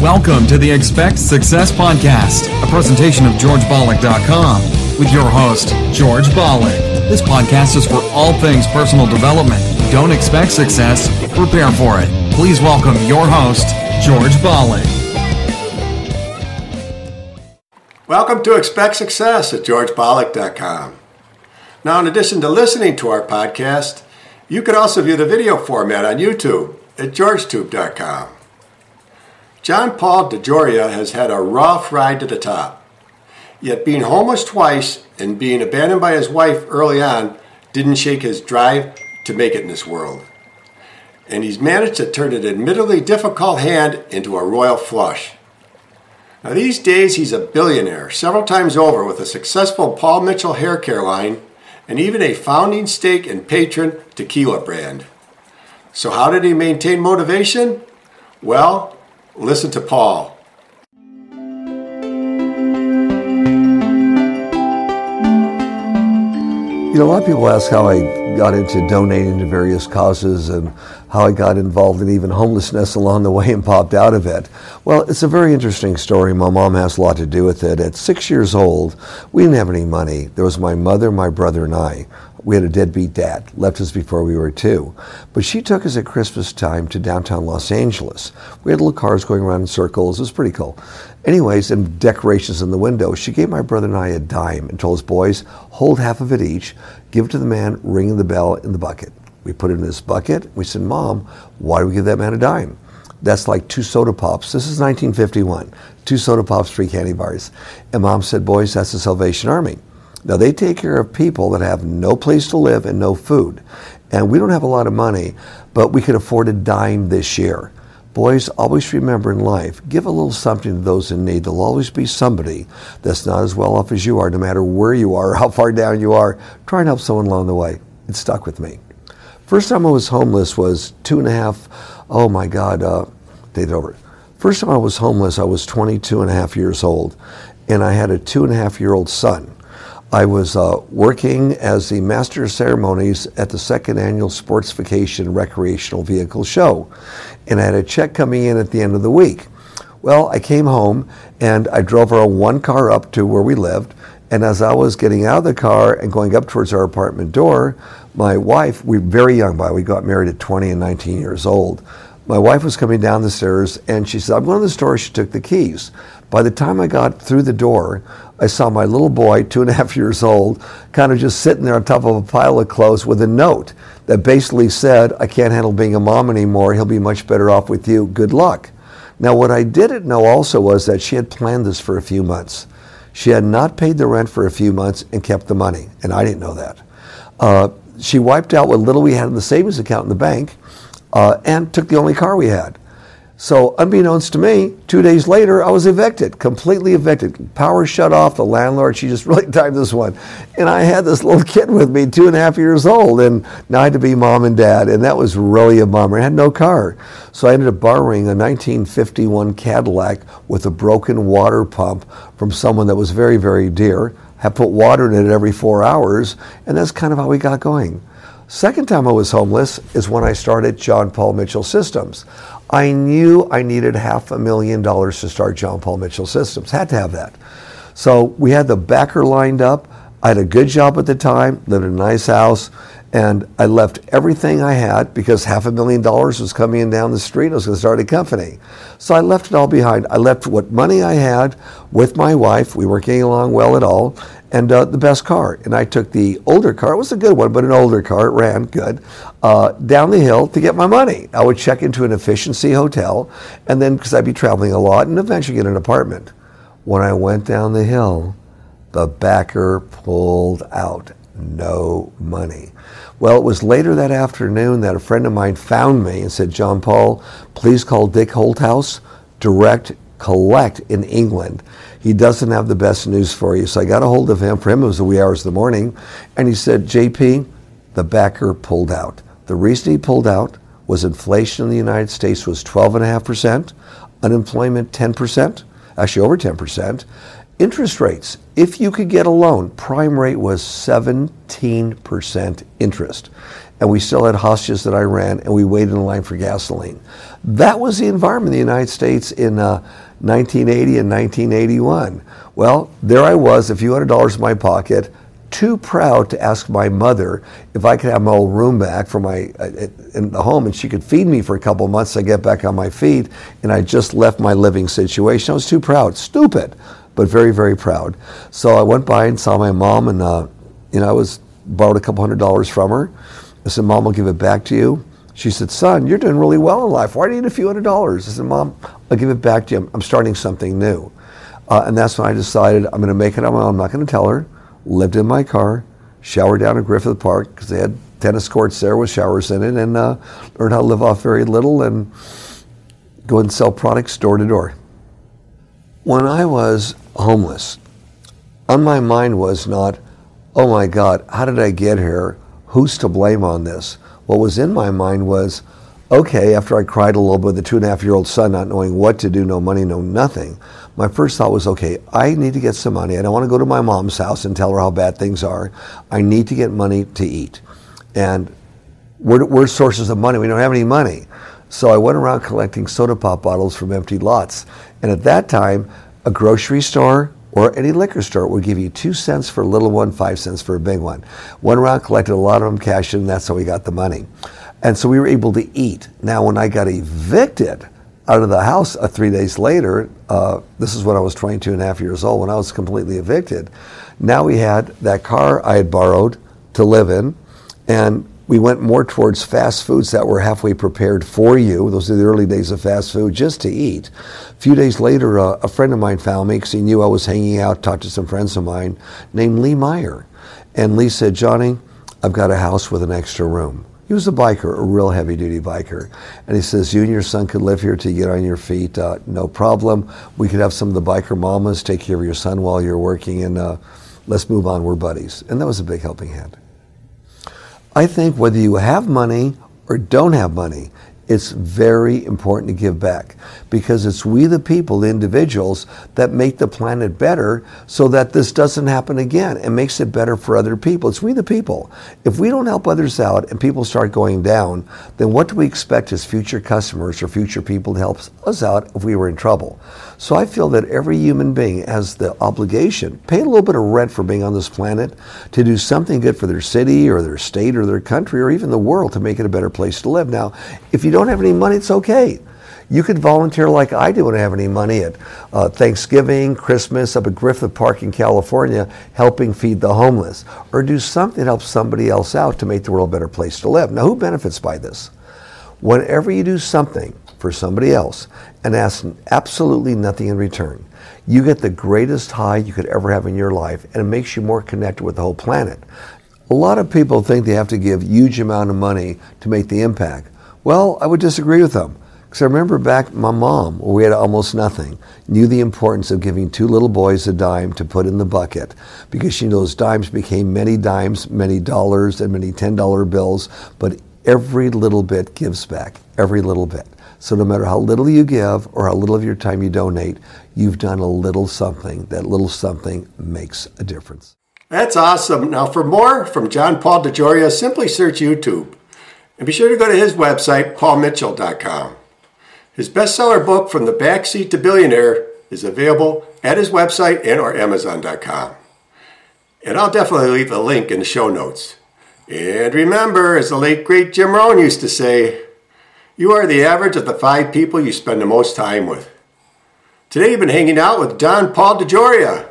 Welcome to the Expect Success Podcast, a presentation of GeorgeBollock.com with your host, George Bollock. This podcast is for all things personal development. Don't expect success, prepare for it. Please welcome your host, George Bollock. Welcome to Expect Success at GeorgeBollock.com. Now, in addition to listening to our podcast, you can also view the video format on YouTube at GeorgeTube.com. John Paul DeJoria has had a rough ride to the top. Yet being homeless twice and being abandoned by his wife early on didn't shake his drive to make it in this world. And he's managed to turn an admittedly difficult hand into a royal flush. Now, these days, he's a billionaire several times over with a successful Paul Mitchell hair care line and even a founding stake and Patrón tequila brand. So, how did he maintain motivation? Well, Listen to Paul. You know, a lot of people ask how I got into donating to various causes and how I got involved in even homelessness along the way and popped out of it. Well, it's a very interesting story. My mom has a lot to do with it. At six years old, we didn't have any money. There was my mother, my brother, and I. We had a deadbeat dad, left us before we were two. But she took us at Christmas time to downtown Los Angeles. We had little cars going around in circles. It was pretty cool. Anyways, and decorations in the window. She gave my brother and I a dime and told us, boys, hold half of it each, give it to the man ringing the bell in the bucket. We put it in this bucket. We said, Mom, why do we give that man a dime? That's like two soda pops. This is 1951. Two soda pops, three candy bars. And mom said, Boys, that's the Salvation Army. Now, they take care of people that have no place to live and no food. And we don't have a lot of money, but we could afford a dime this year. Boys, always remember in life, give a little something to those in need. There'll always be somebody that's not as well off as you are, no matter where you are, how far down you are. Try and help someone along the way. It stuck with me. First time I was homeless was two and a half, oh my God, uh, it over. First time I was homeless, I was 22 and a half years old, and I had a two and a half year old son. I was uh, working as the master of ceremonies at the second annual Sports Vacation Recreational Vehicle Show, and I had a check coming in at the end of the week. Well, I came home and I drove our one car up to where we lived. And as I was getting out of the car and going up towards our apartment door, my wife, we were very young by we got married at 20 and 19 years old. My wife was coming down the stairs and she said, I'm going to the store. She took the keys. By the time I got through the door, I saw my little boy, two and a half years old, kind of just sitting there on top of a pile of clothes with a note that basically said, I can't handle being a mom anymore. He'll be much better off with you. Good luck. Now, what I didn't know also was that she had planned this for a few months. She had not paid the rent for a few months and kept the money, and I didn't know that. Uh, she wiped out what little we had in the savings account in the bank uh, and took the only car we had. So, unbeknownst to me, two days later, I was evicted, completely evicted. Power shut off. The landlord, she just really timed this one. And I had this little kid with me, two and a half years old, and now I had to be mom and dad. And that was really a bummer. I had no car. So I ended up borrowing a 1951 Cadillac with a broken water pump from someone that was very, very dear. I put water in it every four hours, and that's kind of how we got going. Second time I was homeless is when I started John Paul Mitchell Systems. I knew I needed half a million dollars to start John Paul Mitchell Systems. Had to have that. So we had the backer lined up. I had a good job at the time, lived in a nice house, and I left everything I had because half a million dollars was coming in down the street. I was going to start a company. So I left it all behind. I left what money I had with my wife. We weren't getting along well at all and uh, the best car. And I took the older car. It was a good one, but an older car. It ran good. Uh, down the hill to get my money. I would check into an efficiency hotel, and then because I'd be traveling a lot, and eventually get an apartment. When I went down the hill, the backer pulled out no money. Well, it was later that afternoon that a friend of mine found me and said, John Paul, please call Dick Holthouse, direct collect in England. He doesn't have the best news for you. So I got a hold of him. For him, it was the wee hours of the morning. And he said, JP, the backer pulled out. The reason he pulled out was inflation in the United States was 12.5%, unemployment 10%, actually over 10%. Interest rates, if you could get a loan, prime rate was 17% interest. and we still had hostages that Iran, and we waited in line for gasoline. That was the environment in the United States in uh, 1980 and 1981. Well, there I was, a few hundred dollars in my pocket, too proud to ask my mother if I could have my old room back for my uh, in the home, and she could feed me for a couple months to get back on my feet. And I just left my living situation. I was too proud, stupid, but very, very proud. So I went by and saw my mom, and uh, you know I was borrowed a couple hundred dollars from her. I said, "Mom, I'll give it back to you." She said, "Son, you're doing really well in life. Why do you need a few hundred dollars?" I said, "Mom, I'll give it back to you. I'm starting something new." Uh, and that's when I decided I'm going to make it on my own. I'm not going to tell her lived in my car, showered down at Griffith Park because they had tennis courts there with showers in it, and uh, learned how to live off very little and go and sell products door to door. When I was homeless, on my mind was not, oh my God, how did I get here? Who's to blame on this? What was in my mind was, okay, after I cried a little bit with the two and a half year old son, not knowing what to do, no money, no nothing, my first thought was, okay, I need to get some money. I don't want to go to my mom's house and tell her how bad things are. I need to get money to eat. And we're, we're sources of money. We don't have any money. So I went around collecting soda pop bottles from empty lots. And at that time, a grocery store or any liquor store would give you two cents for a little one, five cents for a big one. Went around, collected a lot of them, cashed in, and that's how we got the money. And so we were able to eat. Now, when I got evicted, out of the house uh, three days later. Uh, this is when I was 22 and a half years old, when I was completely evicted. Now we had that car I had borrowed to live in, and we went more towards fast foods that were halfway prepared for you. Those are the early days of fast food, just to eat. A few days later, uh, a friend of mine found me because he knew I was hanging out, talked to some friends of mine named Lee Meyer. And Lee said, Johnny, I've got a house with an extra room. He was a biker, a real heavy duty biker. And he says, You and your son could live here you get on your feet, uh, no problem. We could have some of the biker mamas take care of your son while you're working, and uh, let's move on. We're buddies. And that was a big helping hand. I think whether you have money or don't have money, it's very important to give back because it's we, the people, the individuals, that make the planet better so that this doesn't happen again and makes it better for other people. It's we, the people. If we don't help others out and people start going down, then what do we expect as future customers or future people to help us out if we were in trouble? So I feel that every human being has the obligation, pay a little bit of rent for being on this planet, to do something good for their city or their state or their country or even the world to make it a better place to live. Now, if you don't have any money, it's okay. You could volunteer like I do when I have any money at uh, Thanksgiving, Christmas up at Griffith Park in California, helping feed the homeless, or do something that helps somebody else out to make the world a better place to live. Now, who benefits by this? Whenever you do something for somebody else and ask absolutely nothing in return, you get the greatest high you could ever have in your life, and it makes you more connected with the whole planet. A lot of people think they have to give huge amount of money to make the impact. Well, I would disagree with them. Because I remember back, my mom, we had almost nothing, knew the importance of giving two little boys a dime to put in the bucket because she knows dimes became many dimes, many dollars, and many $10 bills, but every little bit gives back, every little bit. So no matter how little you give or how little of your time you donate, you've done a little something. That little something makes a difference. That's awesome. Now, for more from John Paul DeJoria, simply search YouTube. And be sure to go to his website, paulmitchell.com. His bestseller book, From the Backseat to Billionaire, is available at his website and or amazon.com. And I'll definitely leave a link in the show notes. And remember, as the late great Jim Rohn used to say, you are the average of the five people you spend the most time with. Today you've been hanging out with John Paul DeJoria.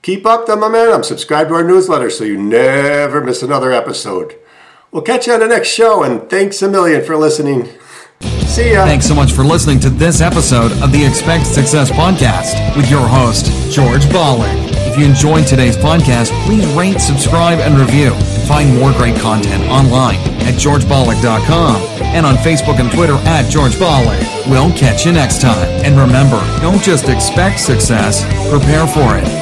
Keep up the momentum. Subscribe to our newsletter so you never miss another episode. We'll catch you on the next show, and thanks a million for listening. See ya. Thanks so much for listening to this episode of the Expect Success podcast with your host, George Bollick. If you enjoyed today's podcast, please rate, subscribe, and review. And find more great content online at georgebollick.com and on Facebook and Twitter at George Bollick. We'll catch you next time. And remember, don't just expect success, prepare for it.